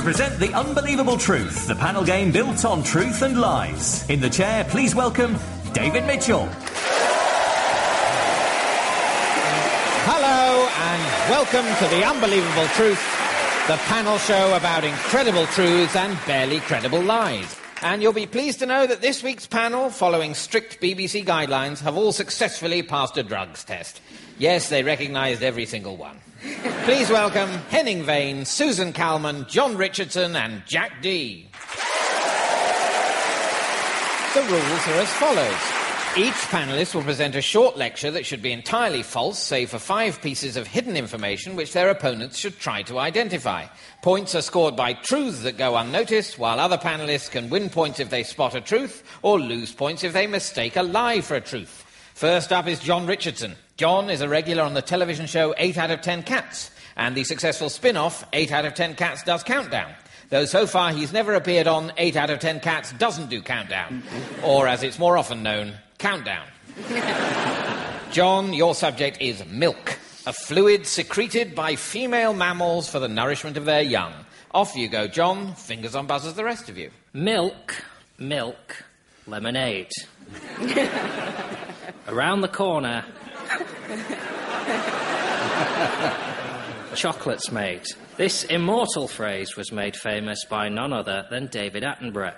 We present The Unbelievable Truth, the panel game built on truth and lies. In the chair, please welcome David Mitchell. Hello and welcome to The Unbelievable Truth, the panel show about incredible truths and barely credible lies. And you'll be pleased to know that this week's panel, following strict BBC guidelines, have all successfully passed a drugs test. Yes, they recognised every single one. Please welcome Henning Wehn, Susan Calman, Jon Richardson, and Jack Dee. The rules are as follows. Each panelist will present a short lecture that should be entirely false, save for five pieces of hidden information which their opponents should try to identify. Points are scored by truths that go unnoticed, while other panelists can win points if they spot a truth, or lose points if they mistake a lie for a truth. First up is Jon Richardson. John is a regular on the television show 8 out of 10 Cats, and the successful spin off 8 out of 10 Cats does Countdown. Though so far he's never appeared on 8 out of 10 Cats doesn't do Countdown, or as it's more often known, Countdown. John, your subject is milk, a fluid secreted by female mammals for the nourishment of their young. Off you go, John. Fingers on buzzers, the rest of you. Milk, milk, lemonade. Around the corner, chocolates made. This immortal phrase was made famous by none other than David Attenborough.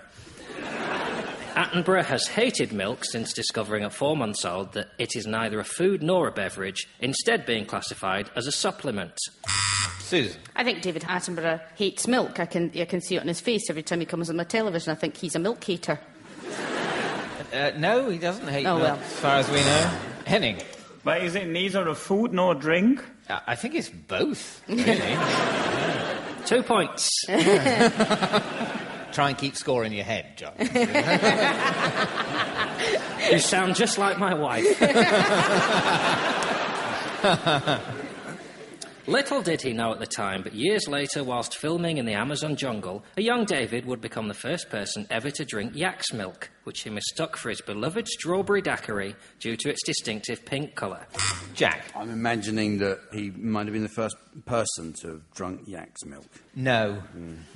Attenborough has hated milk since discovering at four months old that it is neither a food nor a beverage, instead being classified as a supplement. Susan. I think David Attenborough hates milk. I can, I can see it on his face every time he comes on the television. I think he's a milk hater. Uh, no, he doesn't hate Oh, milk, well. as far as we know. Henning. But is it neither a food nor a drink? Uh, I think it's both, really. Two points. Try and keep score in your head, John. You sound just like my wife. Little did he know at the time, but years later, whilst filming in the Amazon jungle, a young David would become the first person ever to drink yak's milk, which he mistook for his beloved strawberry daiquiri due to its distinctive pink colour. Jack. I'm imagining that he might have been the first person to have drunk yak's milk. No.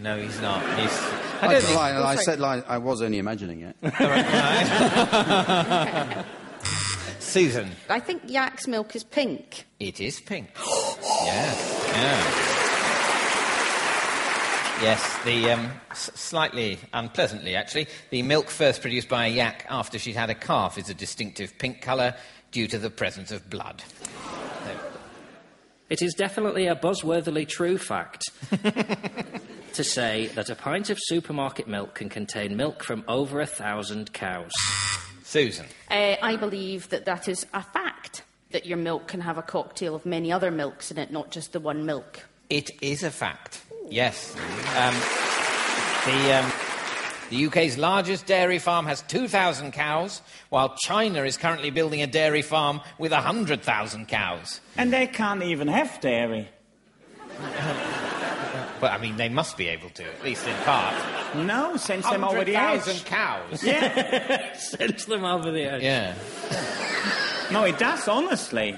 No, he's not. He's. I I, don't think. lie, I said lie, I was only imagining it. Susan. I think yak's milk is pink. It is pink. yes. Yeah. Yes, the um, s- slightly unpleasantly, actually, the milk first produced by a yak after she'd had a calf is a distinctive pink colour due to the presence of blood. It is definitely a buzzworthily true fact to say that a pint of supermarket milk can contain milk from over a thousand cows. Susan. Uh, I believe that that is a fact, that your milk can have a cocktail of many other milks in it, not just the one milk. It is a fact. Yes. Um, the, um, the UK's largest dairy farm has 2,000 cows, while China is currently building a dairy farm with 100,000 cows. And they can't even have dairy. Well, I mean, they must be able to, at least in part. No, since them over the edge. 100,000 cows. Yeah. Sent them over the edge. Yeah. No, it does, honestly.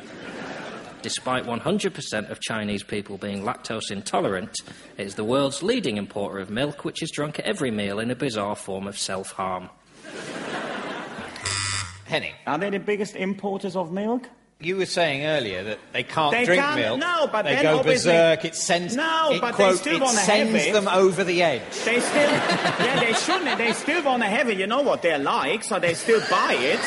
Despite 100% of Chinese people being lactose intolerant, it is the world's leading importer of milk, which is drunk at every meal in a bizarre form of self harm. Henning, Are they the biggest importers of milk? you were saying earlier that they can't They drink can't- milk. no, but they then go berserk. It sends. No, it, but they still it wanna have sends it. them over the edge. They still, yeah, they shouldn't. They still want to have it. You know what they're like, so they still buy it.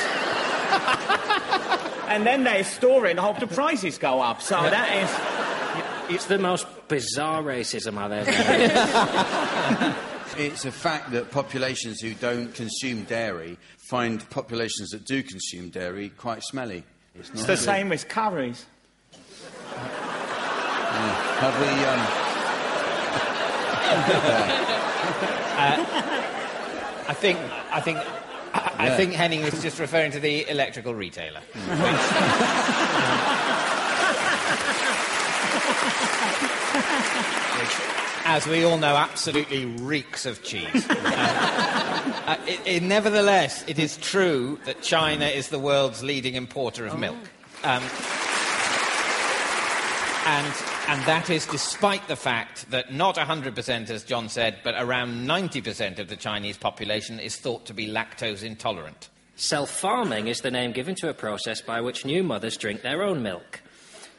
and then they store it and hope the prices go up. So that is. It's the most bizarre racism I've ever heard. It's a fact that populations who don't consume dairy find populations that do consume dairy quite smelly. It's, not It's the same with curries. Have we? Um, I think. I think. I, I Yeah. think Henning was just referring to the electrical retailer. Which, as we all know, absolutely reeks of cheese. Uh, it, it- nevertheless, it is true that China is the world's leading importer of milk. Um, and And that is despite the fact that not 100%, as John said, but around 90% of the Chinese population is thought to be lactose intolerant. Self farming is the name given to a process by which new mothers drink their own milk.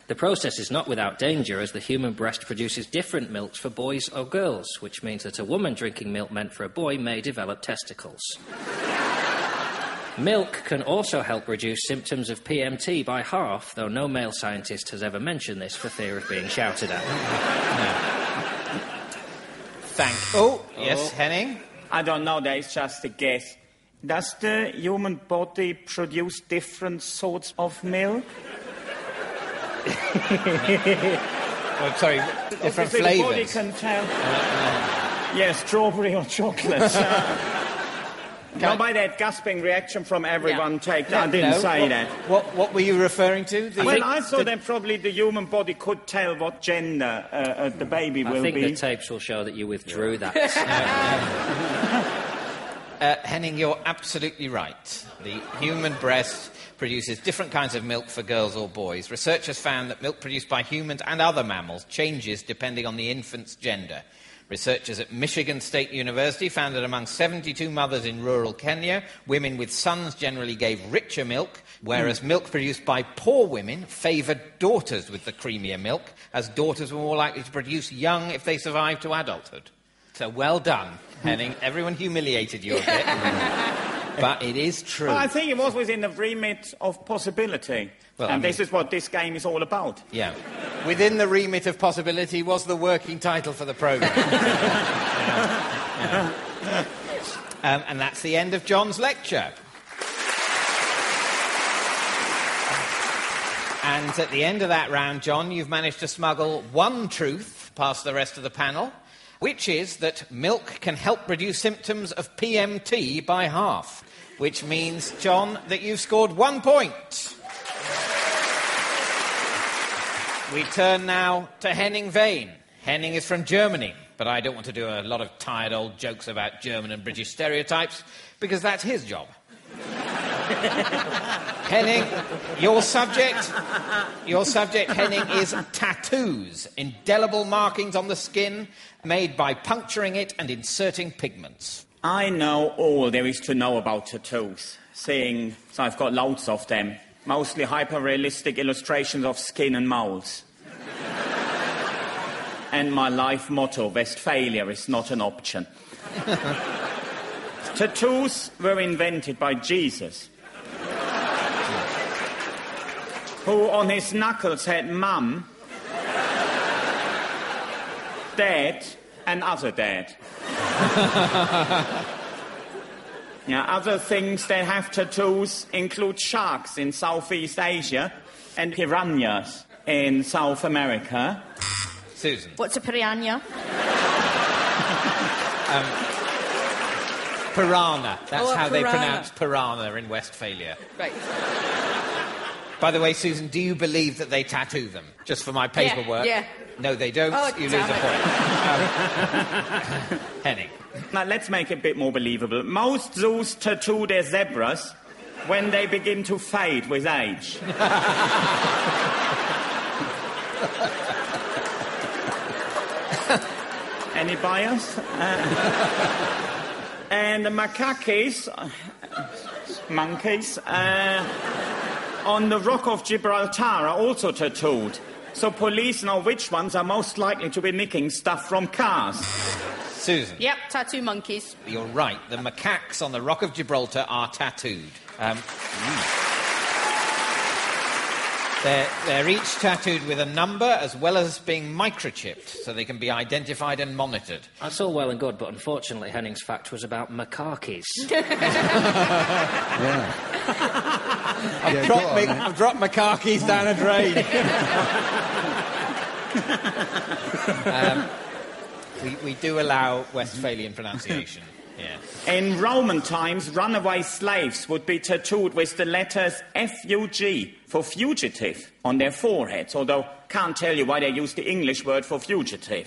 The process is not without danger, as the human breast produces different milks for boys or girls, which means that a woman drinking milk meant for a boy may develop testicles. Milk can also help reduce symptoms of PMT by half, though no male scientist has ever mentioned this for fear of being shouted at. Thank. Oh, yes, Henning? I don't know, that is just a guess. Does the human body produce different sorts of milk? Oh, sorry, different Obviously, The body flavours. can tell. yes, strawberry or chocolate. Uh, no, by that gasping reaction from everyone, take that. I didn't No, say what, that. What, what were you referring to? The, well, I thought that probably the human body could tell what gender uh, uh, the baby I will think be. the tapes will show that you withdrew that. Uh, Henning, you're absolutely right. The human breast produces different kinds of milk for girls or boys. Researchers found that milk produced by humans and other mammals changes depending on the infant's gender. Researchers at Michigan State University found that among 72 mothers in rural Kenya, women with sons generally gave richer milk, whereas hmm. milk produced by poor women favoured daughters with the creamier milk, as daughters were more likely to produce young if they survived to adulthood. So well done, Henning. Everyone humiliated you a bit. but it is true. Well, I think it was within the remit of possibility. Well, I and this is what this game is all about. Yeah. Within the remit of possibility was the working title for the programme. Yeah. Yeah. Um, and that's the end of John's lecture. And at the end of that round, John, you've managed to smuggle one truth past the rest of the panel, which is that milk can help reduce symptoms of PMT by half. Which means, John, that you've scored one point. We turn now to Henning Wehn. Henning is from Germany, but I don't want to do a lot of tired old jokes about German and British stereotypes because that's his job. Henning, your subject, your subject, Henning, is tattoos, indelible markings on the skin made by puncturing it and inserting pigments. I know all there is to know about tattoos, seeing so I've got loads of them, mostly hyper-realistic illustrations of skin and moles. and my life motto, Westphalia is not an option. tattoos were invented by Jesus, who on his knuckles had mum, dad, and other dad. Yeah, other things that have tattoos include sharks in Southeast Asia and piranhas in South America. Susan. What's a piranha? Um, piranha. That's Oh, a how they pronounce piranha in Westphalia. Right. By the way, Susan, do you believe that they tattoo them? Just for my paperwork? yeah. yeah. No, they don't. Oh, you lose damn a point. Um, Henning. Now, let's make it a bit more believable. Most zoos tattoo their zebras when they begin to fade with age. Any bias? Uh, and the macaques, uh, monkeys, uh, on the Rock of Gibraltar are also tattooed. So police know which ones are most likely to be nicking stuff from cars. Susan. Yep, tattoo monkeys. You're right. The macaques on the Rock of Gibraltar are tattooed. Um, they're, they're each tattooed with a number as well as being microchipped so they can be identified and monitored. That's all well and good, but unfortunately, Henning's fact was about macaques. Yeah. Yeah, Drop go on, me. I've dropped my car keys down a drain. um, we, we do allow Westphalian pronunciation. Yeah. In Roman times, runaway slaves would be tattooed with the letters FUG for fugitive on their foreheads, although can't tell you why they used the English word for fugitive.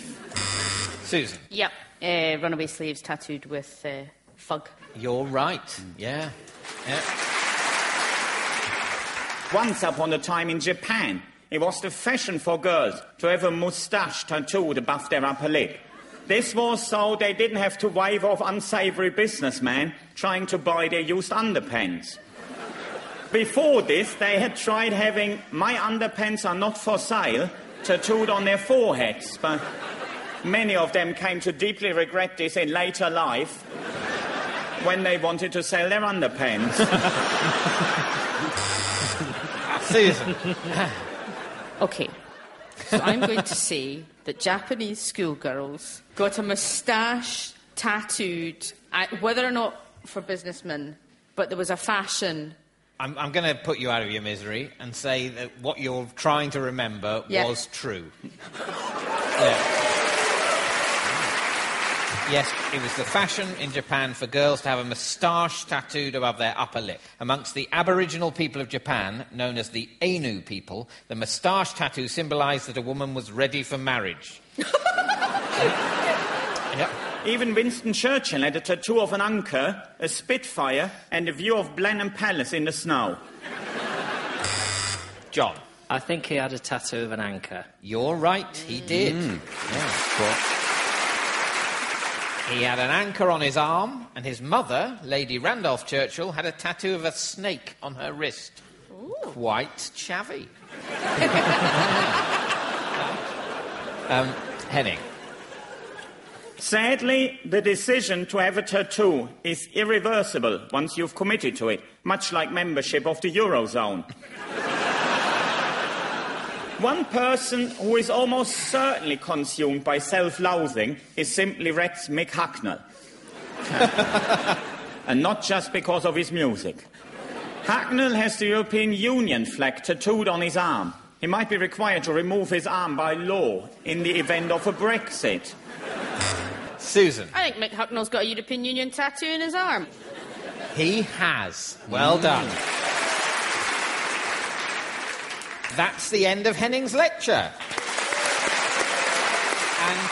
Susan, Yep. Uh, runaway slaves tattooed with uh, fug. you're right. Yeah. yeah. Once upon a time in Japan, it was the fashion for girls to have a moustache tattooed above their upper lip. This was so they didn't have to wave off unsavoury businessmen trying to buy their used underpants. Before this, they had tried having my underpants are not for sale tattooed on their foreheads, but many of them came to deeply regret this in later life when they wanted to sell their underpants. Susan. Okay. So I'm going to say that Japanese schoolgirls got a moustache tattooed, uh, whether or not for businessmen, but there was a fashion. I'm, I'm going to put you out of your misery and say that what you're trying to remember Yeah. was true. Yeah. Yes, it was the fashion in Japan for girls to have a moustache tattooed above their upper lip. Amongst the Aboriginal people of Japan, known as the Ainu people, the moustache tattoo symbolised that a woman was ready for marriage. yep. Even Winston Churchill had a tattoo of an anchor, a Spitfire, and a view of Blenheim Palace in the snow. John, I think he had a tattoo of an anchor. you're right, he did. Mm. He had an anchor on his arm, and his mother, Lady Randolph Churchill, had a tattoo of a snake on her wrist. Quite chavvy. um, Henning. Sadly, the decision to have a tattoo is irreversible once you've committed to it, much like membership of the Eurozone. One person who is almost certainly consumed by self loathing is Simply Red's Mick Hucknall. and not just because of his music. Hucknall has the European Union flag tattooed on his arm. He might be required to remove his arm by law in the event of a Brexit. Susan. I think Mick Hucknall's got a European Union tattoo in his arm. He has. Well done. That's the end of Henning's lecture. And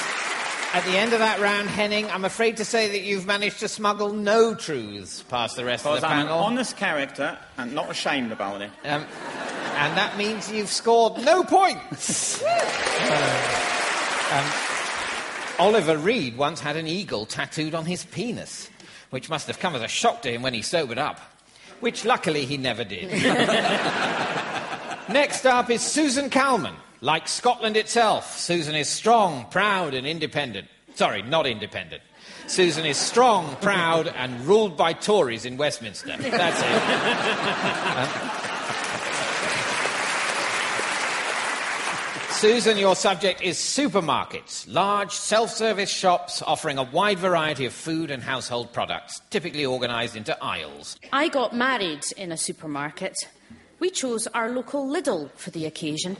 at the end of that round, Henning, I'm afraid to say that you've managed to smuggle no truths past the rest of the I'm an honest character and not ashamed about it. Um, and that means you've scored no points. um, Oliver Reed once had an eagle tattooed on his penis, which must have come as a shock to him when he sobered up, which luckily he never did. Next up is Susan Calman. Like Scotland itself, Susan is strong, proud, and independent. Sorry, not independent. Susan is strong, proud, and ruled by Tories in Westminster. That's it. Uh, Susan, your subject is supermarkets, large self service shops offering a wide variety of food and household products, typically organised into aisles. I got married in a supermarket. We chose our local Lidl for the occasion.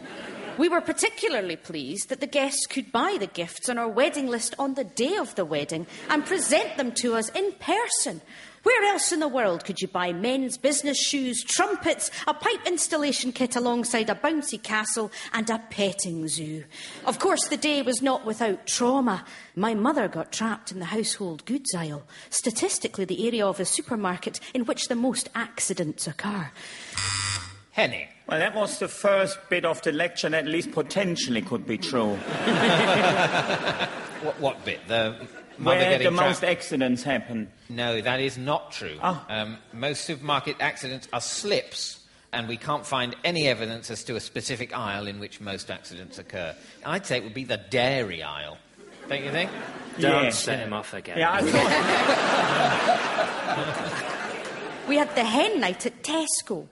We were particularly pleased that the guests could buy the gifts on our wedding list on the day of the wedding and present them to us in person. Where else in the world could you buy men's business shoes, trumpets, a pipe installation kit alongside a bouncy castle, and a petting zoo? Of course, the day was not without trauma. My mother got trapped in the household goods aisle, statistically, the area of a supermarket in which the most accidents occur. Henning. Well, that was the first bit of the lecture that at least potentially could be true. What, what bit? The mother Where getting the most accidents happen. No, that is not true. Oh. Um, most supermarket accidents are slips, and we can't find any evidence as to a specific aisle in which most accidents occur. I'd say it would be the dairy aisle. Don't you think? Don't Yeah. set him off again. Yeah, I thought. We had the hen night at Tesco.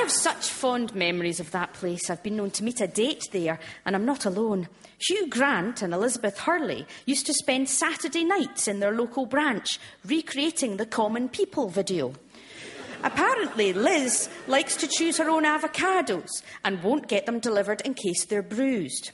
I have such fond memories of that place. I've been known to meet a date there, and I'm not alone. Hugh Grant and Elizabeth Hurley used to spend Saturday nights in their local branch recreating the Common People video. Apparently, Liz likes to choose her own avocados and won't get them delivered in case they're bruised.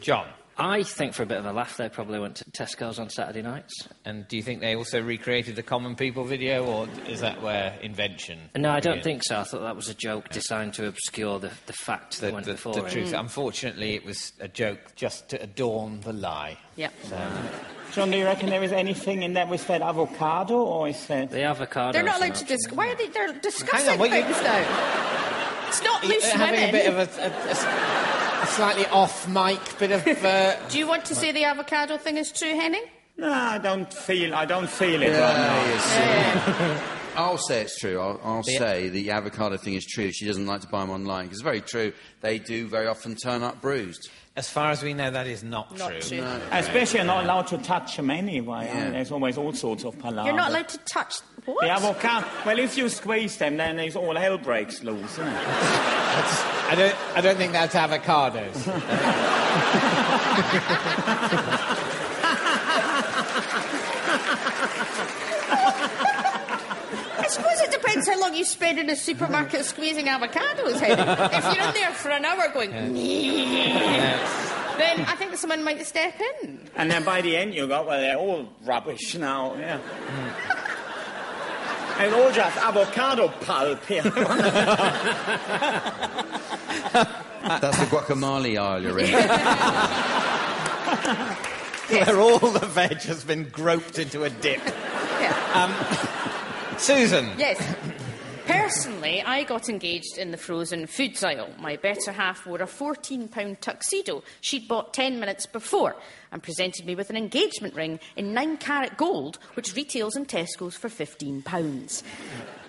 John. I think for a bit of a laugh, they probably went to Tesco's on Saturday nights. And do you think they also recreated the Common People video, or is that where invention? No, I don't began? think so. I thought that was a joke designed to obscure the, the fact the, that went the, before the it. truth. Mm. Unfortunately, it was a joke just to adorn the lie. Yeah. John, do you reckon there was anything in that with that avocado, or is that. The avocado. They're not allowed to discuss. Why are they? They're discussing on, what you- things now. It's not Are you loose having women. a bit of a, a- a s- a slightly off mic bit of. Uh, Do you want to say the avocado thing is true, Henning? No, I don't feel. I don't feel it right now. Yes. I'll say it's true. I'll, I'll say the avocado thing is true. She doesn't like to buy them online because it's very true. They do very often turn up bruised. As far as we know, that is not, Not true. true. Especially, you're not allowed to touch them anyway. Yeah. There's always all sorts of palaver. You're not allowed to touch. What? The avocado. Well, if you squeeze them, then there's all hell breaks loose, isn't it? I don't. I don't think that's avocados. I suppose it depends how long you spend in a supermarket squeezing avocados, Henning. if you're in there for an hour going, then I think someone might step in. And then by the end, you go, well, they're all rubbish now. Yeah. And all just avocado pulp here. That's the guacamole aisle you're in. Where all the veg has been groped into a dip. Yeah. Um, Susan. Yes. Personally, I got engaged in the frozen foods aisle. My better half wore a £14 tuxedo she'd bought 10 minutes before and presented me with an engagement ring in 9 carat gold, which retails in Tesco's for £15.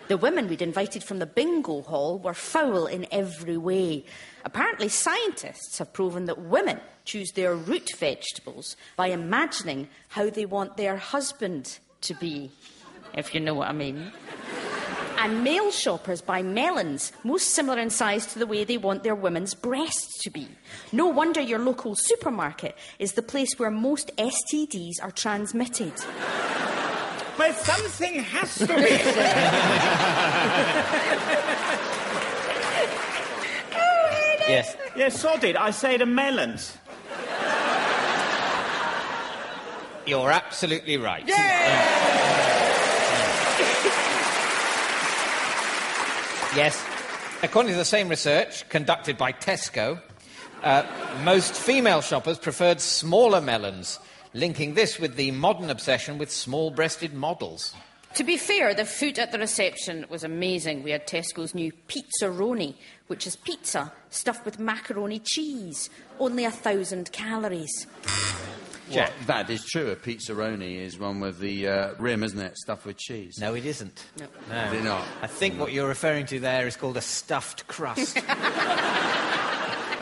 The women we'd invited from the bingo hall were foul in every way. Apparently, scientists have proven that women choose their root vegetables by imagining how they want their husband to be, if you know what I mean. And male shoppers buy melons, most similar in size to the way they want their women's breasts to be. No wonder your local supermarket is the place where most STDs are transmitted. well, something has to be. said. Yes. yeah, sorted. I say the melons. You're absolutely right. Yes. According to the same research conducted by Tesco, uh, most female shoppers preferred smaller melons, linking this with the modern obsession with small breasted models. To be fair, the food at the reception was amazing. We had Tesco's new Pizzaroni, which is pizza stuffed with macaroni cheese. Only a thousand calories. Well, that is true. A pizzaroni is one with the uh, rim, isn't it? Stuffed with cheese. No, it isn't. No. No. Is it not? I think what you're referring to there is called a stuffed crust.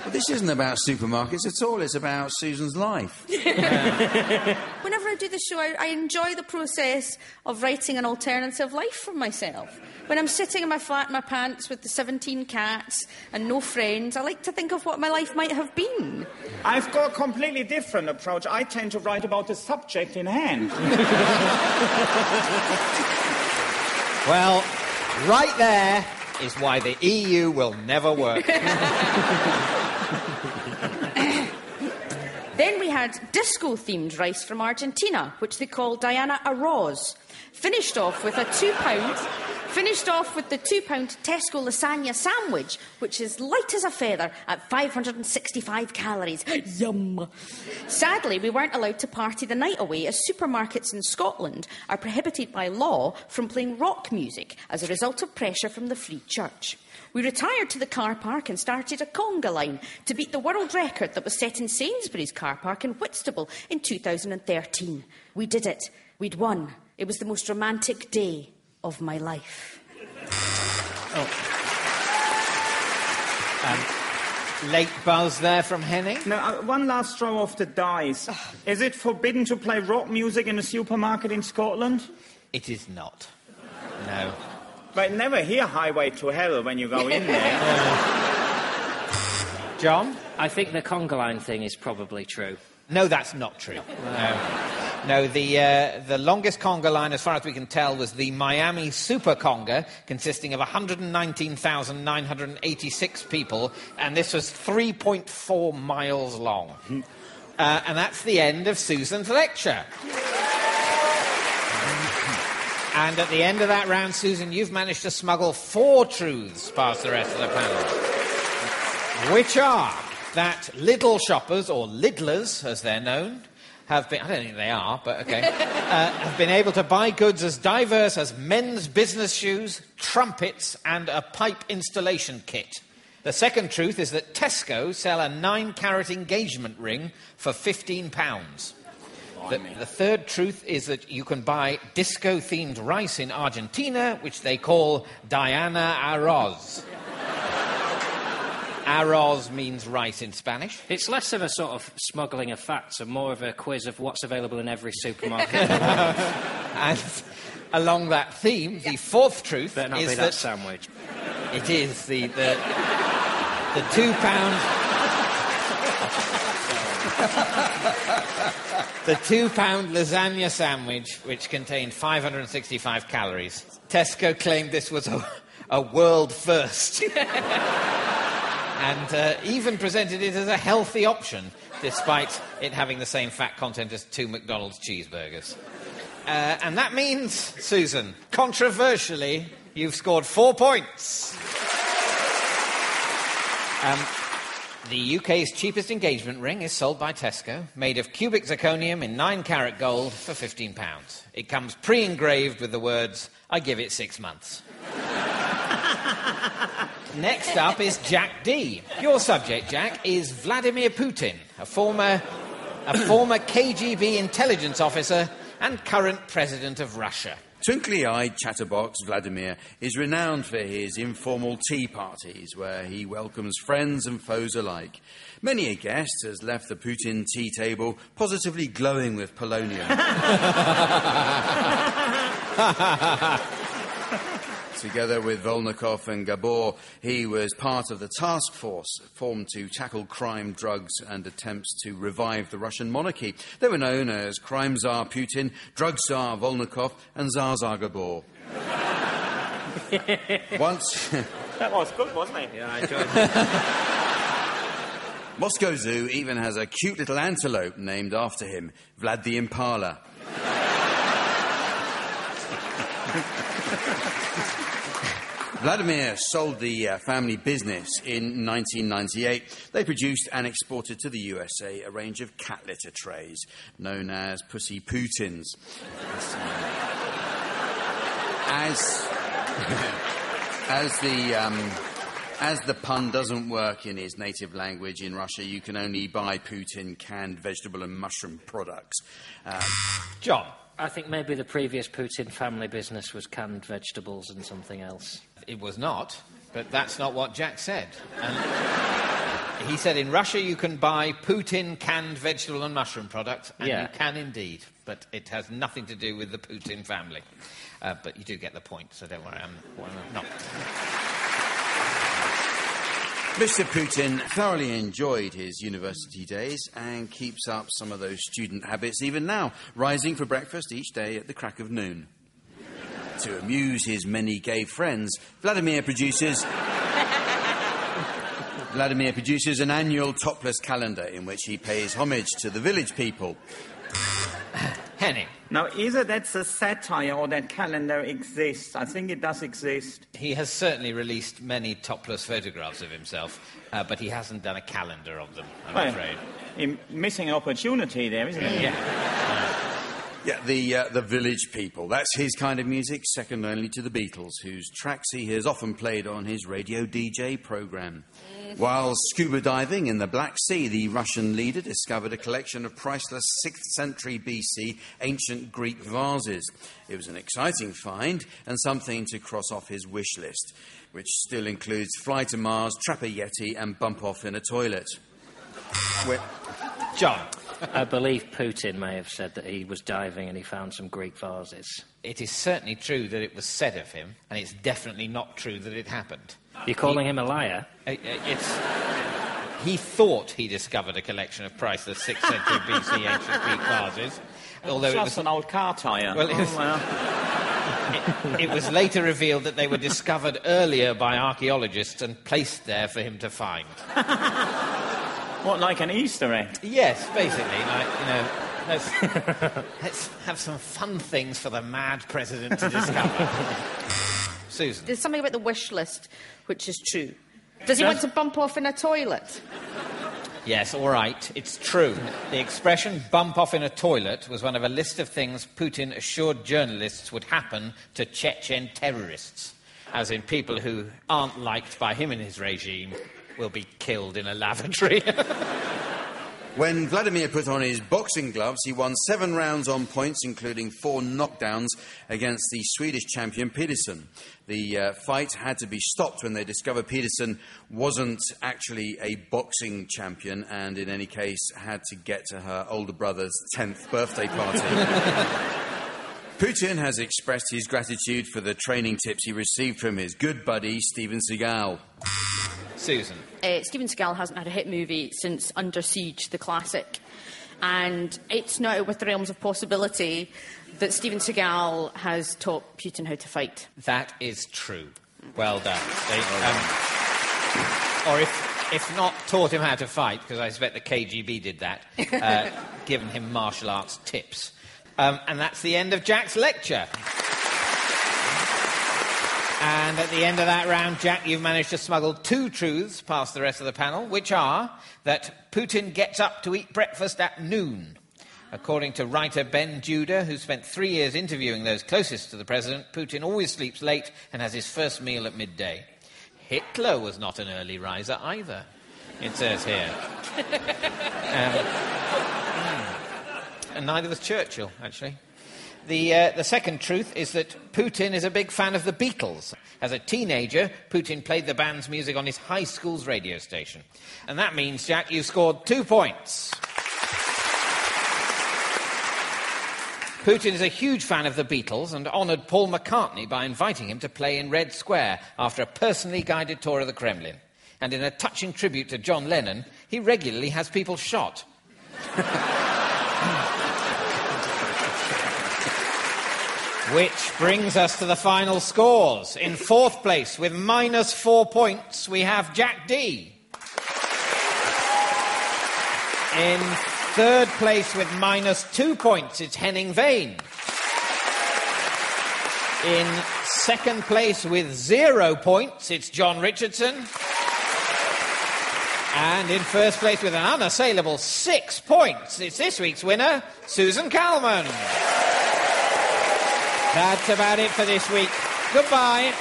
But this isn't about supermarkets at all. It's about Susan's life. Whenever I do the show, I, I enjoy the process of writing an alternative life for myself. When I'm sitting in my flat in my pants with the 17 cats and no friends, I like to think of what my life might have been. I've got a completely different approach. I tend to write about the subject in hand. well, right there is why the EU will never work. Then we had disco themed rice from Argentina, which they call Diana Arroz. Finished off with a two pound. Finished off with the two pound Tesco lasagna sandwich, which is light as a feather at 565 calories. Yum! Sadly, we weren't allowed to party the night away as supermarkets in Scotland are prohibited by law from playing rock music as a result of pressure from the Free Church. We retired to the car park and started a conga line to beat the world record that was set in Sainsbury's car park in Whitstable in 2013. We did it. We'd won. It was the most romantic day of my life. Late buzz there from Henning. Now, uh, one last throw off the dice. Is it forbidden to play rock music in a supermarket in Scotland? It is not. No. But never hear Highway to Hell when you go in there. John? I think the conga line thing is probably true. No, that's not true. No. No, the, uh, the longest conga line, as far as we can tell, was the Miami Super Conga, consisting of 119,986 people, and this was 3.4 miles long. Uh, and that's the end of Susan's lecture. And at the end of that round, Susan, you've managed to smuggle four truths past the rest of the panel. Which are that Lidl shoppers, or Lidlers as they're known, have been, I don't think they are, but okay, uh, have been able to buy goods as diverse as men's business shoes, trumpets, and a pipe installation kit. The second truth is that Tesco sell a nine carat engagement ring for £15. The, the third truth is that you can buy disco themed rice in Argentina, which they call Diana Arroz. Arroz means rice in Spanish. It's less of a sort of smuggling of facts and more of a quiz of what's available in every supermarket. And along that theme, the fourth truth Better not is be that, that sandwich. it is the, the, the two pound. the two pound lasagna sandwich, which contained 565 calories. Tesco claimed this was a, a world first. and uh, even presented it as a healthy option, despite it having the same fat content as two McDonald's cheeseburgers. Uh, and that means, Susan, controversially, you've scored four points. Um, the UK's cheapest engagement ring is sold by Tesco, made of cubic zirconium in 9 carat gold for £15. It comes pre engraved with the words, I give it six months. Next up is Jack Dee. Your subject, Jack, is Vladimir Putin, a former, a former KGB intelligence officer and current president of Russia. Twinkly eyed chatterbox Vladimir is renowned for his informal tea parties where he welcomes friends and foes alike. Many a guest has left the Putin tea table positively glowing with polonium. Together with Volnikov and Gabor, he was part of the task force formed to tackle crime, drugs, and attempts to revive the Russian monarchy. They were known as Crime Tsar Putin, Drug Tsar Volnikov, and Tsar Tsar Gabor. Once. That was good, wasn't it? Yeah, I enjoyed it. Moscow Zoo even has a cute little antelope named after him, Vlad the Impala. Vladimir sold the uh, family business in 1998. They produced and exported to the USA a range of cat litter trays known as Pussy Putins. As, as the. Um, as the pun doesn't work in his native language in Russia, you can only buy Putin canned vegetable and mushroom products. Uh, John. I think maybe the previous Putin family business was canned vegetables and something else. It was not, but that's not what Jack said. And he said in Russia you can buy Putin canned vegetable and mushroom products, and Yeah. you can indeed, but it has nothing to do with the Putin family. Uh, but you do get the point, so don't worry, I'm, well, I'm not. Mr. Putin thoroughly enjoyed his university days and keeps up some of those student habits even now, rising for breakfast each day at the crack of noon. To amuse his many gay friends, Vladimir produces. Vladimir produces an annual topless calendar in which he pays homage to the village people. Henning. Now, either that's a satire or that calendar exists. I think it does exist. He has certainly released many topless photographs of himself, uh, but he hasn't done a calendar of them, I'm Well, afraid. you're missing an opportunity there, isn't he? Yeah. Yeah, the, uh, the village people. That's his kind of music, second only to the Beatles, whose tracks he has often played on his radio DJ program. While scuba diving in the Black Sea, the Russian leader discovered a collection of priceless 6th century BC ancient Greek vases. It was an exciting find and something to cross off his wish list, which still includes Fly to Mars, Trap a Yeti, and Bump Off in a Toilet. John. I believe Putin may have said that he was diving and he found some Greek vases. It is certainly true that it was said of him, and it's definitely not true that it happened. You're calling him a liar? Uh, uh, It's, he thought he discovered a collection of priceless 6th century BC ancient Greek vases, although it Just was, an old car tyre. Well, it Oh, was- well. it was later revealed that they were discovered earlier by archaeologists and placed there for him to find. What, like an Easter egg? Yes, basically, like, you know, let's, let's have some fun things for the mad president to discover. Susan. There's something about the wish list which is true. Does he want to bump off in a toilet? Yes, all right, it's true. The expression bump off in a toilet was one of a list of things Putin assured journalists would happen to Chechen terrorists. as in people who aren't liked by him and his regime will be killed in a lavatory. When Vladimir put on his boxing gloves, he won seven rounds on points, including four knockdowns against the Swedish champion Peterson. The uh, fight had to be stopped when they discovered Peterson wasn't actually a boxing champion and, in any case, had to get to her older brother's 10th birthday party. Putin has expressed his gratitude for the training tips he received from his good buddy Steven Seagal. Susan. Uh, Steven Seagal hasn't had a hit movie since Under Siege, the classic. And it's not out with the realms of possibility that Steven Seagal has taught Putin how to fight. That is true. Well done. They, um, or if, if not taught him how to fight, because I expect the KGB did that, uh, given him martial arts tips. Um, and that's the end of Jack's lecture. And at the end of that round, Jack, you've managed to smuggle two truths past the rest of the panel, which are that Putin gets up to eat breakfast at noon. According to writer Ben Judah, who spent three years interviewing those closest to the president, Putin always sleeps late and has his first meal at midday. Hitler was not an early riser either, it says here. um, and neither was Churchill, actually. The, uh, the second truth is that Putin is a big fan of the Beatles. As a teenager, Putin played the band's music on his high school's radio station. And that means, Jack, you've scored two points. Putin is a huge fan of the Beatles and honoured Paul McCartney by inviting him to play in Red Square after a personally guided tour of the Kremlin. And in a touching tribute to John Lennon, he regularly has people shot. Which brings us to the final scores. In fourth place, with minus four points, we have Jack Dee. In third place, with minus two points, it's Henning Wehn. In second place, with zero points, it's Jon Richardson. And in first place, with an unassailable six points, it's this week's winner, Susan Calman. That's about it for this week. Goodbye.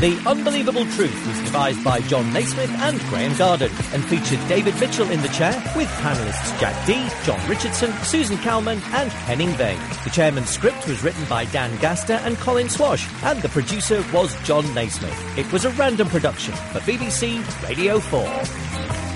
The Unbelievable Truth was devised by Jon Naismith and Graham Garden and featured David Mitchell in the chair with panellists Jack Dee, Jon Richardson, Susan Calman and Henning Wehn. The chairman's script was written by Dan Gaster and Colin Swash and the producer was Jon Naismith. It was a random production for BBC Radio 4.